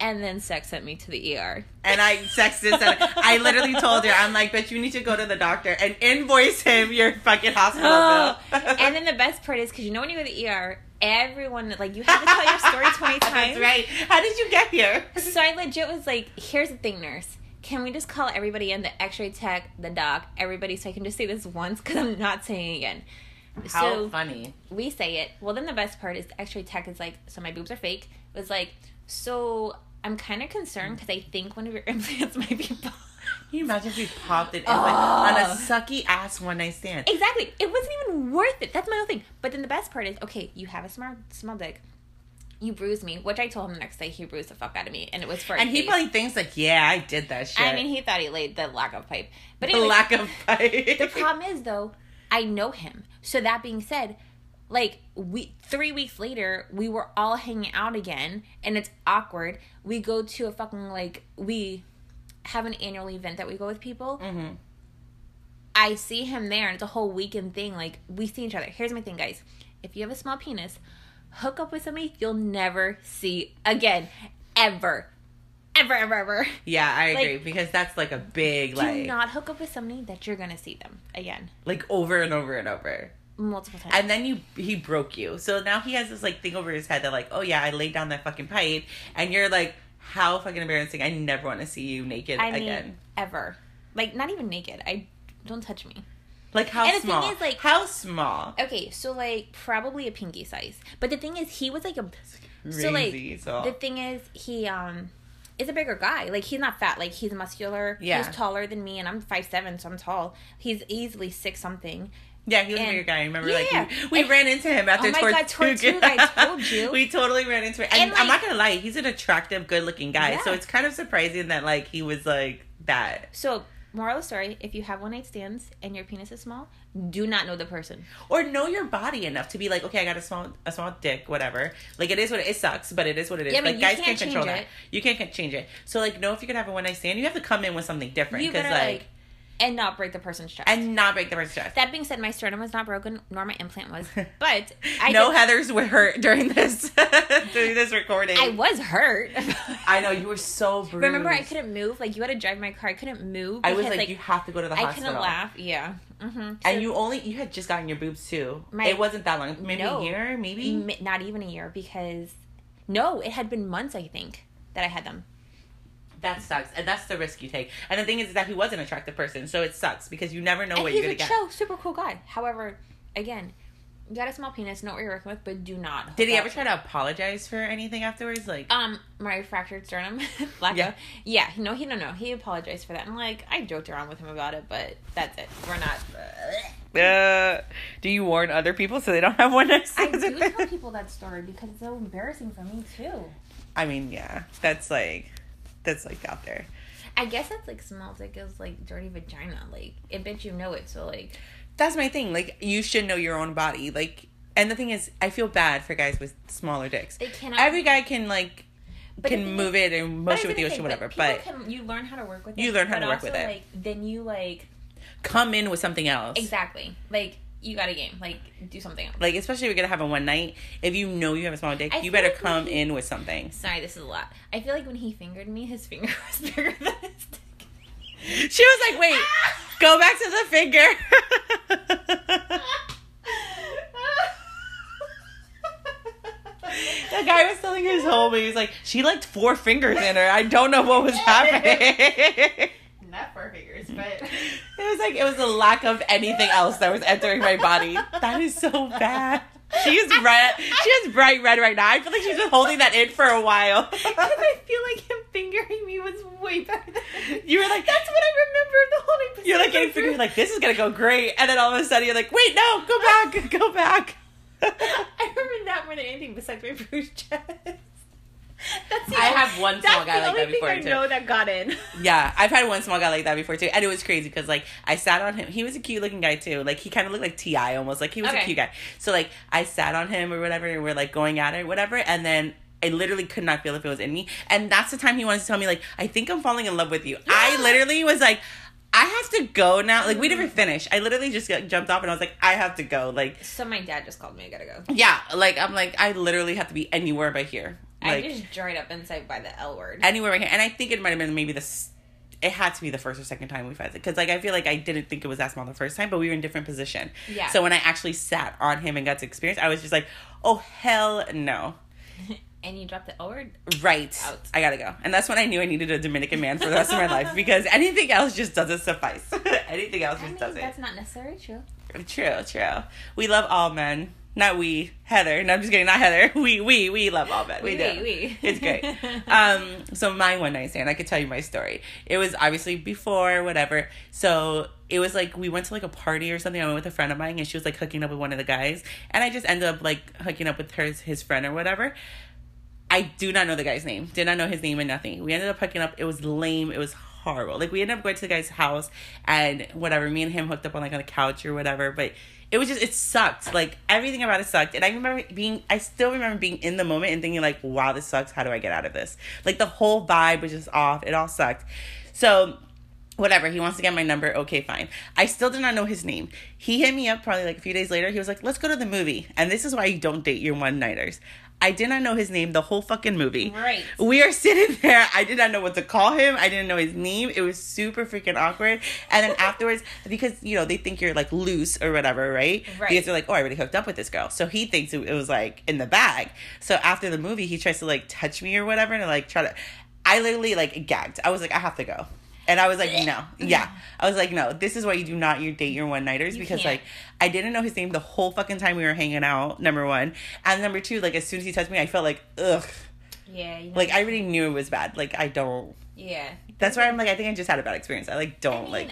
and then sex sent me to the ER. And I texted and I literally told her, I'm like, but you need to go to the doctor and invoice him your fucking hospital Oh, <gasps> bill. and then the best part is because you know when you go to the ER, everyone like you have to tell your story <laughs> twenty times. That's right. How did you get here? <laughs> So I legit was like, "Here's the thing, nurse." Can we just call everybody in the X-ray tech, the doc, everybody, so I can just say this once because I'm not saying it again. How so funny. we say it. Well, then the best part is the X-ray tech is like, so my boobs are fake. It was like, so I'm kind of concerned mm. because I think one of your <laughs> implants might be. Can you imagine if we popped it in like, on a Oh. sucky ass one night stand? exactly. It wasn't even worth it. That's my whole thing. But then the best part is, okay, you have a small small dick. You bruised me, which I told him the next day he bruised the fuck out of me, and it was for. And he probably thinks like, yeah, I did that shit. I mean, he thought he laid the lack of pipe, but the lack of <laughs> pipe. the problem is though, I know him. So that being said, like we three weeks later, we were all hanging out again, and it's awkward. We go to a fucking like we have an annual event that we go with people. hmm I see him there, and it's a whole weekend thing. Like we see each other. Here's my thing, guys. If you have a small penis, hook up with somebody you'll never see again, ever, ever, ever, ever. Yeah, I Like, agree because that's like a big Do like, not hook up with somebody that you're gonna see them again like over and over and over. multiple times. And then you he broke you. So now he has this like thing over his head that like, oh yeah, I laid down that fucking pipe, and you're like, how fucking embarrassing! I never want to see you naked I mean, again. ever. Like, not even naked. I don't touch me. Like how and the thing small? is, like- how small? Okay, so like probably a pinky size. But the thing is, he was like a. Crazy. So like so the thing is, he um is a bigger guy. Like he's not fat. Like he's muscular. Yeah. He's taller than me, and I'm five seven, so I'm tall. He's easily six something. yeah, he was a bigger guy. I remember Yeah. like we, we And- ran into him after Oh my God, Tortuga. Tortuga, I told you. <laughs> we totally ran into him, and, And, I'm not gonna lie, he's an attractive, good-looking guy. So it's kind of surprising that like he was like that. So moral of the story: if you have one night stands and your penis is small, do not know the person. or know your body enough to be like, okay, I got a small a small dick, whatever. Like it is what it, it sucks, but it is what it is. Yeah, like guys can't can't control change that. You can't can change it. So like, know if you're gonna have a one night stand, you have to come in with something different because like, like, and not break the person's chest. and not break the person's chest. that being said, my sternum was not broken, nor my implant was. <laughs> But I no did- Heather's were hurt during this <laughs> during this recording. I was hurt. <laughs> I know you were so bruised. Remember, I couldn't move. Like you had to drive my car. I couldn't move. I was because, like, you have to go to the I hospital. I couldn't laugh. Yeah. Mm-hmm. And you only you had just gotten your boobs too. My- it wasn't that long, maybe No. a year, maybe. Not even a year because no, it had been months. I think that I had them. That sucks, and that's the risk you take. And the thing is that he was an attractive person, so it sucks because you never know and what you're gonna get. chill, super cool guy. However, again, You got a small penis, know what you're working with, but do not. Did he ever try to apologize for anything afterwards? Like, Um, my fractured sternum, <laughs> black. Yeah. Yeah, yeah. No, he no no. He apologized for that, and like I joked around with him about it, but that's it. We're not. uh, do you warn other people so they don't have one night I stands? do tell people that story because it's so embarrassing for me too. I mean, yeah, that's like, that's like out there. I guess that's like small dick is like dirty vagina. Like I bet you know it. So like That's my thing. Like, you should know your own body. Like, and the thing is, I feel bad for guys with smaller dicks. they cannot. Every guy can like But can move it and But motion with the ocean, whatever. people But can, you learn how to work with it. You learn how but to work also, with it. Like then you like come in with something else. exactly like you got a game. Like do something else. Like, especially if you're gonna have a one night. If you know you have a small dick, I you better like come he- in with something. Sorry, this is a lot. I feel like when he fingered me, his finger <laughs> was bigger than his dick. She was like, "Wait, ah! go back to the finger." <laughs> The guy was telling his homie, he's like, she liked four fingers in her. I don't know what was <laughs> happening. Not four fingers, but <laughs> it was like, it was a lack of anything else that was entering my body. That is so bad. She's red. She is bright red right now. I feel like she's been holding that in for a while. <laughs> I feel like him fingering me was way better. Than You were like, That's what I remember of the whole episode. you're like getting fingered, like, this is gonna go great. And then all of a sudden you're like, wait, no, go back, go back. <laughs> I remember that more than anything besides my bruised chest. <laughs> That's the I only- have one small guy like that before, thing I too. know that got in. <laughs> Yeah, I've had one small guy like that before too, and it was crazy because like I sat on him. He was a cute looking guy too. Like he kind of looked like Ti almost. Like he was a cute guy. So like I sat on him or whatever, and we're like going at it, or whatever, and then. I literally could not feel if it was in me. And that's the time he wanted to tell me, like, I think I'm falling in love with you. I <gasps> literally was like, I have to go now. Like, we never mm. finished. I literally just got, jumped off and I was like, I have to go. Like, So my dad just called me. I gotta go. yeah, like, I'm like, I literally have to be anywhere by here. I just dried up inside by the L word. anywhere I can. And I think it might have been maybe the. s- It had to be the first or second time we've had it because, like, I feel like I didn't think it was that small the first time, but we were in different position. Yeah. So when I actually sat on him and got to experience, I was just like, "Oh hell no!" <laughs> and you dropped the L word. Right. Out. I gotta go. And that's when I knew I needed a Dominican man for the rest of my life because anything else just doesn't suffice. <laughs> anything else I just mean, doesn't. that's not necessarily true. True, true. We love all men. Not we, Heather. No, I'm just kidding. Not Heather. <laughs> We, we, we love all men. We, We, do. we, we. It's great. <laughs> Um, so my one night stand, I could tell you my story. It was obviously before whatever. So it was like we went to like a party or something. I went with a friend of mine, and she was like hooking up with one of the guys, and I just ended up like hooking up with her his friend or whatever. I do not know the guy's name. Did not know his name and nothing. We ended up hooking up. It was lame. It was horrible. Like we ended up going to the guy's house and whatever. Me and him hooked up on like on a couch or whatever. But it was just it sucked. Like everything about it sucked. And I remember being. I still remember being in the moment and thinking like, wow, this sucks. How do I get out of this? Like the whole vibe was just off. It all sucked. So whatever he wants to get my number okay fine i still did not know his name he hit me up probably like a few days later he was like let's go to the movie and this is why you don't date your one nighters i did not know his name the whole fucking movie. Right. we are sitting <laughs> there. I did not know what to call him. I didn't know his name. It was super freaking awkward. And then <laughs> afterwards because you know they think you're like loose or whatever right? Right. because they're like oh i already hooked up with this girl. So he thinks it, it was like in the bag. So after the movie he tries to like touch me or whatever and like try to i literally like gagged. I was like i have to go and I was like, no, <laughs> yeah. I was like, no, this is why you do not you date your one nighters because can't. like I didn't know his name the whole fucking time we were hanging out. Number one, and number two, like as soon as he touched me, I felt like ugh, Yeah. You know, like I already knew it was bad. Like I don't. yeah. That's why I'm like I think I just had a bad experience. I like don't I mean, like.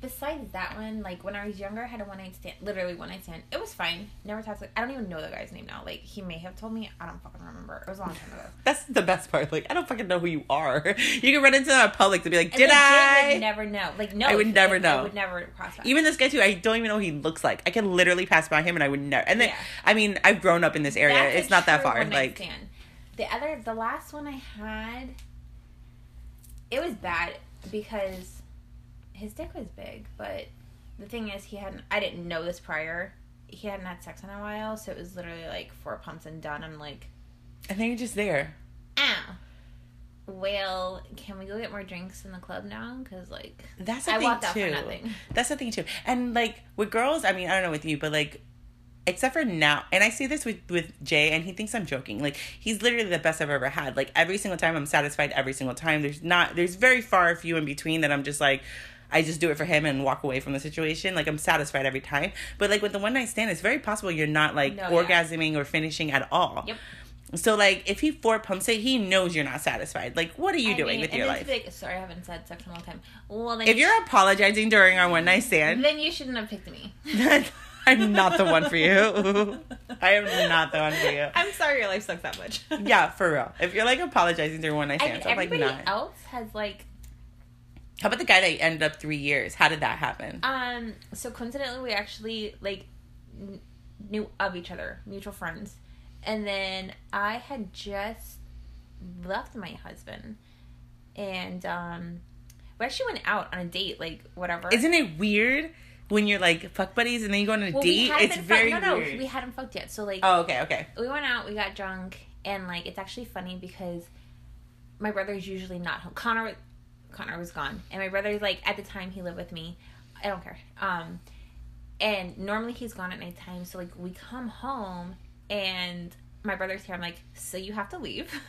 Besides that one, like when I was younger, I had a one night stand. Literally one night stand. It was fine. Never talked. Like I don't even know the guy's name now. Like he may have told me. I don't fucking remember. It was a long time ago. <laughs> That's the best part. Like I don't fucking know who you are. <laughs> You can run into them in public to be like, And did legit, I? Would never know. Like no, I would never like, know. I would never cross my. even this guy too, I don't even know what he looks like. I can literally pass by him and I would never. And then, Yeah. I mean, I've grown up in this area. That's it's not that far. Like, stand. the other, the last one I had, it was bad because his dick was big, but the thing is, he hadn't. I didn't know this prior. He hadn't had sex in a while, so it was literally like four pumps and done. I'm like, and then you're just there. ow. Well, can we go get more drinks in the club now? Because like, That's the I thing walked out too. for nothing. <laughs> That's the thing too. And like with girls, I mean, I don't know with you, but like except for now and I see this with with Jay and he thinks I'm joking. Like he's literally the best I've ever had. Like every single time I'm satisfied every single time. There's not there's very far few in between that I'm just like I just do it for him and walk away from the situation. Like I'm satisfied every time. But like with the one night stand, it's very possible you're not like No, yeah. orgasming or finishing at all. Yep. So like if he four pumps it, he knows you're not satisfied. Like what are you I doing mean, with your life? Like, Sorry, I haven't said sex in a long time. Well, then If you you're apologizing during our one night stand, then you shouldn't have picked me. <laughs> I'm not the one for you. <laughs> I am not the one for you. I'm sorry your life sucks that much. Yeah, for real. If you're like apologizing during one night I mean, I'm like everybody else has like How about the guy that ended up three years? How did that happen? um. So coincidentally, we actually like kn- knew of each other, mutual friends, and then I had just left my husband, and um, we actually went out on a date, like whatever. Isn't it weird when you're like fuck buddies and then you go on a Well, date? hadn't very fucked- no, weird. no, we hadn't fucked yet. So like, oh, okay, okay. we went out, we got drunk, and like it's actually funny because my brother's usually not home. Connor, Connor was gone, and my brother's like at the time he lived with me. I don't care. Um, and normally he's gone at nighttime, so like we come home and my brother's here. I'm like, so you have to leave. <laughs>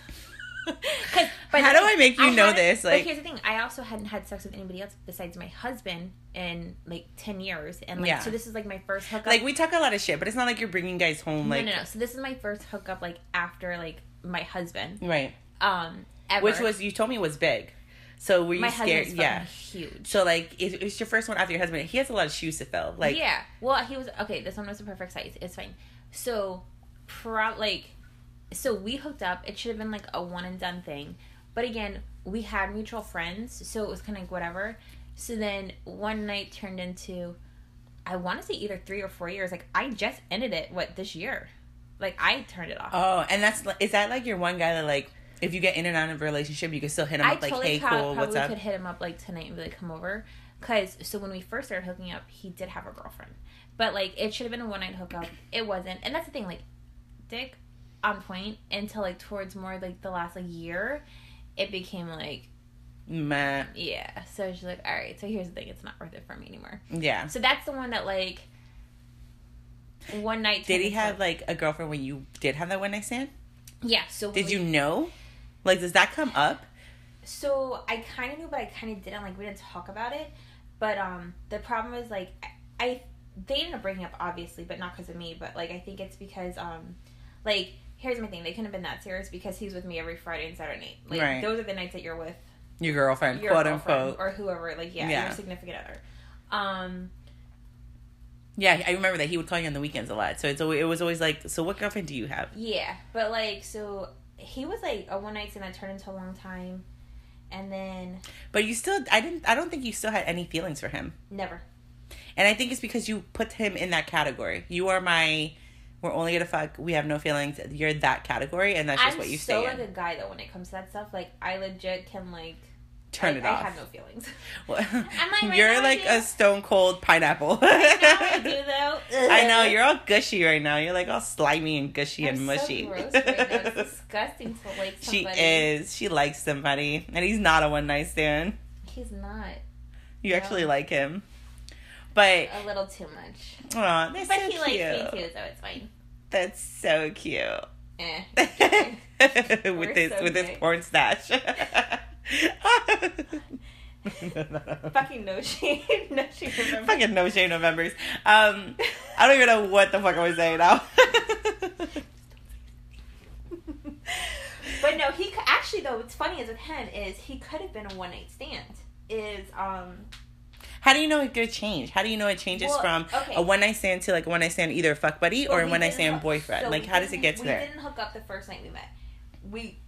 But How do I make you know hadn't- this? Like- here's the thing: I also hadn't had sex with anybody else besides my husband in like ten years, and like Yeah. so this is like my first hookup. Like we talk a lot of shit, but it's not like you're bringing guys home. Like no, no, no. So this is my first hookup like after like my husband. right, Um, ever. which was you told me was big. So were you my scared? Yeah. huge. So like, it, it's your first one after your husband. He has a lot of shoes to fill. Like, yeah. Well, he was okay. This one was the perfect size. It's fine. So, pro like, so we hooked up. It should have been like a one and done thing, but again, we had mutual friends, so it was kind of like whatever. So then one night turned into, I want to say either three or four years. Like I just ended it. What this year? Like I turned it off. Oh, and that's is that like your one guy that like if you get in and out of a relationship, you can still hit him I up like, totally hey, prob- cool, what's up? I could hit him up like tonight and be like, come over. Cause so when we first started hooking up, he did have a girlfriend, but like it should have been a one night hookup. It wasn't, and that's the thing. Like, dick on point until like towards more like the last like year, it became like Meh. yeah. So she's like, all right. So here's the thing, it's not worth it for me anymore. Yeah. So that's the one that like one night. Did he have like a girlfriend when you did have that one night stand? Yeah. So Did we- you know? Like, does that come up? So I kind of knew, but I kind of didn't. Like we didn't talk about it. But um, the problem is like I, I they ended up breaking up obviously, but not because of me. But like I think it's because um, like here's my thing. They couldn't have been that serious because he's with me every Friday and Saturday night. Like Right. those are the nights that you're with Your girlfriend, your quote girlfriend unquote. or whoever. Like yeah, Yeah. your significant other. Um, Yeah, I remember that he would call you on the weekends a lot. So it's always, it was always like, so what girlfriend do you have? yeah, but like so he was like a one night stand that turned into a long time, and then But you still, I didn't, I don't think you still had any feelings for him. never. And I think it's because you put him in that category. You are my, we're only gonna fuck. We have no feelings. You're that category, and that's just I'm what you so stay like in. a guy though when it comes to that stuff. Like I legit can like Turn I, it I off. I have no feelings. <laughs> Well, like, right you're like do. a stone cold pineapple. I do <laughs> though. I know you're all gushy right now. You're like all slimy and gushy I'm and mushy. So gross right now. It's <laughs> disgusting to like she is. She likes somebody, and he's not a one night stand. He's not You No. actually like him, but a little too much. aw, that's But so he cute. likes me too, so it's fine. That's so cute. Eh. with We're this so with this porn stash. Fucking no shade. no shade. Remember? Fucking no shave <laughs> Novembers. Um, I don't even know what the fuck I was saying now. But no, he actually though. What's funny is with him is he could have been a one night stand. Is um How do you know it could change? How do you know it changes Well, from okay. a one night stand to like a one night stand either a fuck buddy or Well, a one night stand hook- boyfriend? so like how does it get to we there? didn't hook up the first night we met. We,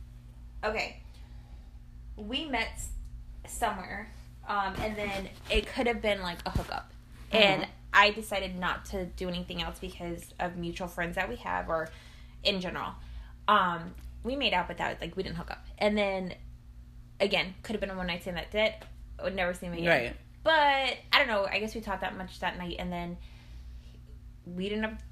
okay, we met somewhere, um, and then it could have been like a hookup, and Mhm. I decided not to do anything else because of mutual friends that we have or in general. Um, we made out, but that like we didn't hook up, and then again could have been a one night stand that did. I Would never see him again. Right. But I don't know. I guess we talked that much that night, and then we didn't have,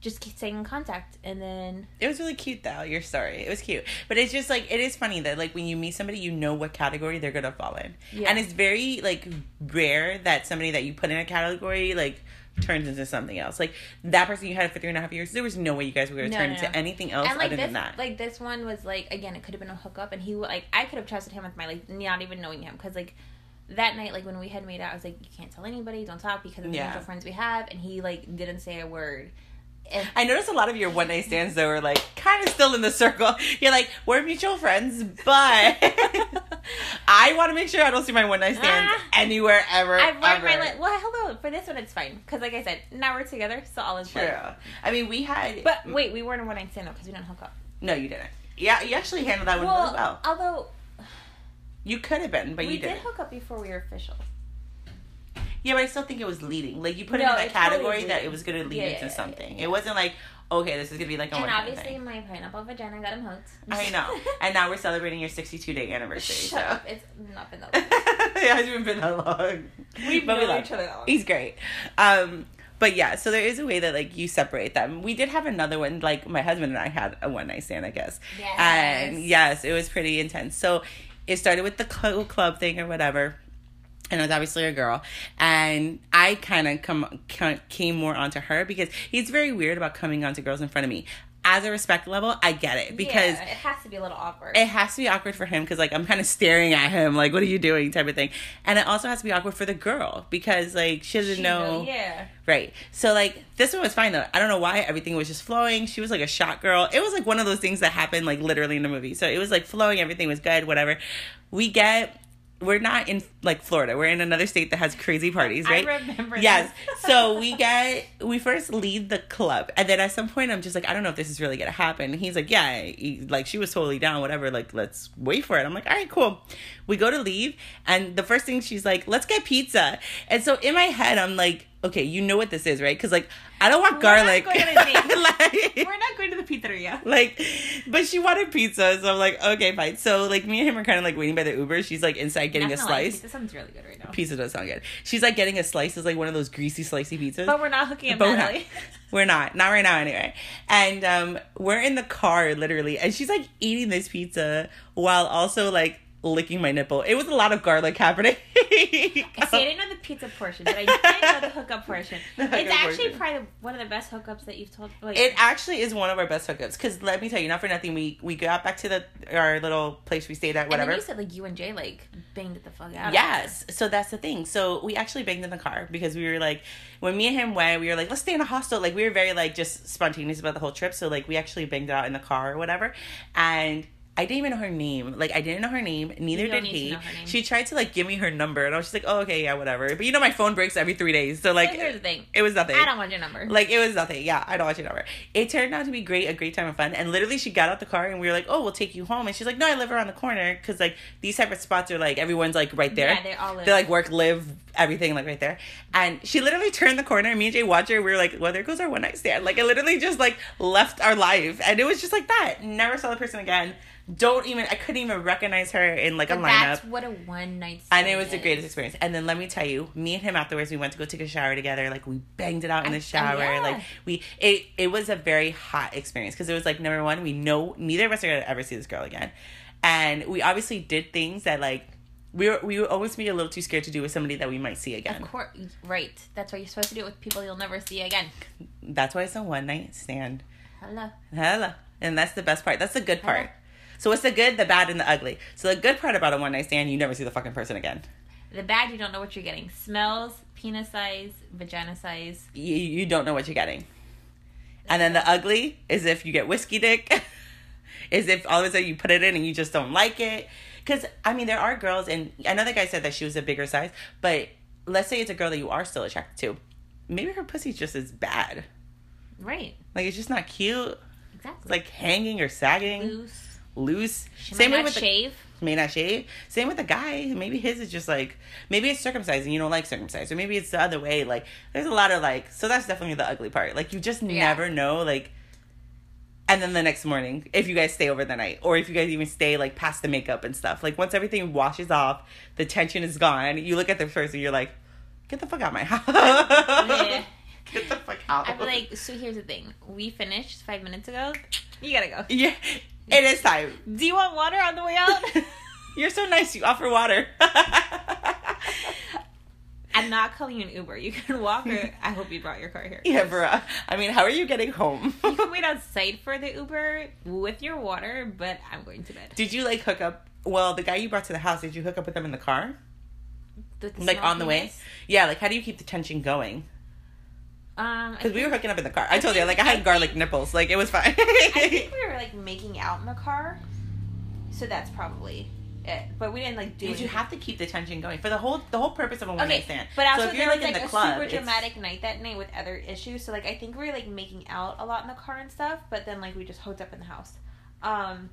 just staying in contact. And then It was really cute though, your story. It was cute. But it's just like it is funny that like when you meet somebody you know what category they're gonna fall in. Yeah. And it's very like rare that somebody that you put in a category like turns into something else. Like that person you had for three and a half years, there was no way you guys were gonna No, turn no, into no. anything else and like other this, than that. like this one was like again, it could have been a hookup, and he like I could have trusted him with my like not even knowing him because like that night, like when we had made out, I was like, "You can't tell anybody, don't talk because of the Yeah. mutual friends we have," and he like didn't say a word. And I noticed a lot of your one night stands though are like kind of still in the circle. <laughs> You're like, we're mutual friends, but <laughs> I want to make sure I don't see my one night stands Ah. anywhere ever. I've learned my ever. li- well, hello. For this one, it's fine because, like I said, now we're together, so all is True. I mean, we had. But wait, we weren't a one night stand because we didn't hook up. no, you didn't. Yeah, you actually handled that one Well, really well. although You could have been, but we you did didn't. hook up before we were official. Yeah, but I still think it was leading. Like you put it in a category that it was going to lead Yeah, into yeah, yeah, something. It wasn't like okay, this is going to be like a and obviously, thing. my pineapple vagina got him hooked. <laughs> I know. <laughs> And now we're celebrating your 62 day anniversary. Shut so. up! It's not been that <laughs> long. it hasn't been that long. We've we known love each other that long. He's great. Um, but yeah, so there is a way that like you separate them. We did have another one, like my husband and I had a one night stand, I guess. Yes. And yes, it was pretty intense. So it started with the club thing or whatever. And it was obviously a girl, and I kind of come came more onto her because he's very weird about coming onto girls in front of me. As a respect level, I get it because yeah, it has to be a little awkward. it has to be awkward for him because like I'm kind of staring at him like what are you doing type of thing, and it also has to be awkward for the girl because like she doesn't She know. Yeah. Right. So like this one was fine though. I don't know why everything was just flowing. She was like a shot girl. It was like one of those things that happened like literally in the movie. So it was like flowing. Everything was good. Whatever. We get. We're not in like Florida. We're in another state that has crazy parties, I right? remember Yes. <laughs> so we get we first leave the club, and then at some point I'm just like, I don't know if this is really gonna happen. And he's like, Yeah, he, like she was totally down, whatever. Like let's wait for it. I'm like, All right, cool. We go to leave, and the first thing she's like, Let's get pizza. And so in my head, I'm like, Okay, you know what this is, right? Because like I don't want We're not garlic. to <laughs> like, We're not going to the pizzeria. like, but she wanted pizza, so I'm like, okay, fine. So like, me and him are kind of like waiting by the Uber. She's like inside getting Not a slice. Pizza sounds really good right now. Pizza does sound good. She's like getting a slice. It's like one of those greasy, slicey pizzas. But we're not hooking up But we're not. Natalie. <laughs> We're not. Not right now, anyway. And um, we're in the car, literally, and she's like eating this pizza while also like licking my nipple. It was a lot of garlic happening. <laughs> See, I didn't know the pizza portion, but I did know the <laughs> hookup portion. The it's actually portion. probably one of the best hookups that you've told. Like, It actually is one of our best hookups because let me tell you, not for nothing, we we got back to the our little place we stayed at, and whatever. then you said like you and Jay like banged the fuck out. Yes. So that's the thing. So we actually banged in the car because we were like, when me and him went, we were like, let's stay in a hostel. Like we were very like just spontaneous about the whole trip. So like we actually banged it out in the car or whatever. And I didn't even know her name. Like I didn't know her name. Neither did he. know her name. She tried to like give me her number, and I was just like, oh okay, yeah, whatever. But you know my phone breaks every three days, so like so here's the thing. it was nothing. I don't want your number. Like it was nothing. Yeah, I don't want your number. It turned out to be great, a great time of fun. And literally, she got out the car and we were like, "Oh, we'll take you home." And she's like, "No, I live around the corner because like these type of spots are like everyone's like right there. Yeah, they all live. They like work, live, everything like right there." And she literally turned the corner. And me and Jay watched her. We were like, "Well, there goes our one night stand." Like it literally just like left our life, and it was just like that. Never saw the person again. Don't even. I couldn't even recognize her in like but a lineup. that's what a one night stand And it was the greatest experience. And then let me tell you, me and him afterwards, we went to go take a shower together. Like we banged it out in the shower. yeah. Like we, it it was a very hot experience because it was like number one, we know neither of us are gonna ever see this girl again, and we obviously did things that like we were we would always be a little too scared to do with somebody that we might see again. Of course, right. That's why you're supposed to do it with people you'll never see again. That's why it's a one night stand. Hello. Hello, and that's the best part. That's the good part. Hello. So what's the good, the bad, and the ugly? So the good part about a one night stand, you never see the fucking person again. The bad, you don't know what you're getting. Smells, penis size, vagina size. you, you don't know what you're getting. And then the ugly is if you get whiskey dick, <laughs> is if all of a sudden you put it in and you just don't like it. Because, I mean, there are girls, and another guy said that she was a bigger size, but let's say it's a girl that you are still attracted to. Maybe her pussy's just as bad. Right. Like, it's just not cute. Exactly. It's like hanging or sagging, loose. Loose. She Same way with the shave. may not shave. Same with the guy. Maybe his is just like maybe it's circumcised and you don't like circumcised, or maybe it's the other way. Like there's a lot of like so that's definitely the ugly part. Like you just Yeah. never know. Like and then the next morning, if you guys stay over the night, or if you guys even stay like past the makeup and stuff, like once everything washes off, the tension is gone. You look at the person, you're like, get the fuck out of my house. Yeah. <laughs> <laughs> Get the fuck out. Be like, so here's the thing. We finished five minutes ago. You gotta go. yeah, it is time. Do you want water on the way out? <laughs> You're so nice. You offer water. <laughs> I'm not calling you an Uber. You can walk or <laughs> I hope you brought your car here. Yeah, bruh. I mean, how are you getting home? You can wait outside for the Uber with your water, but I'm going to bed. did you like hook up? Well, the guy you brought to the house, did you hook up with them in the car? The Like on the way? Yeah, like how do you keep the tension going? Um, Because we were hooking up in the car. I told you, like I I had garlic nipples. Like it was fine. I think we <laughs> were like making out in the car, so that's probably it. But we didn't like do. Because you have to keep the tension going for the whole the whole purpose of a one Okay, night stand. but also so if you're like was in like the a club, super it's- dramatic night that night with other issues. So like I think we were like making out a lot in the car and stuff, but then like we just hooked up in the house. Um,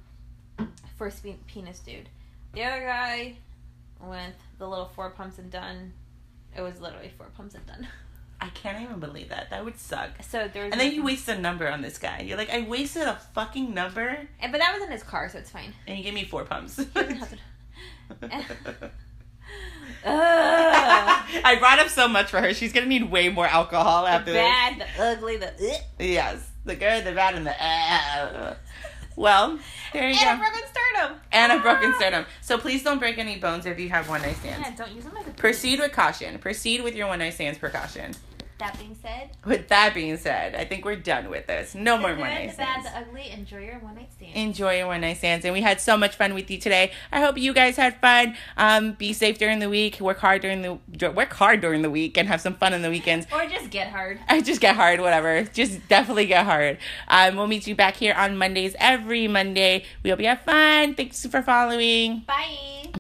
first pe- penis dude. The other guy went the little four pumps and done. It was literally four pumps and done. <laughs> I can't even believe that. That would suck. So there was. And then you wasted a number on this guy. You're like, I wasted a fucking number, And, but that was in his car, so it's fine. and you gave me four pumps. doesn't have to- Ugh. I brought up so much for her. She's gonna need way more alcohol the after bad, the ugly, the. This. Yes, the good, the bad, and the. Uh. Well, there you And a go. broken sternum. and a broken Ah. sternum. So please don't break any bones if you have one night stands. Yeah, don't use them as a Proceed with caution. Proceed with your one night stands precaution. That being said, With that being said, I think we're done with this. No more one night the bad, the ugly. Enjoy your one night stand. Enjoy your one night stands, and we had so much fun with you today. I hope you guys had fun. Um, be safe during the week. Work hard during the work hard during the week, and have some fun on the weekends. <laughs> or just get hard. I <laughs> just get hard, whatever. Just definitely get hard. Um, we'll meet you back here on Mondays every Monday. We hope you have fun. Thanks for following. Bye.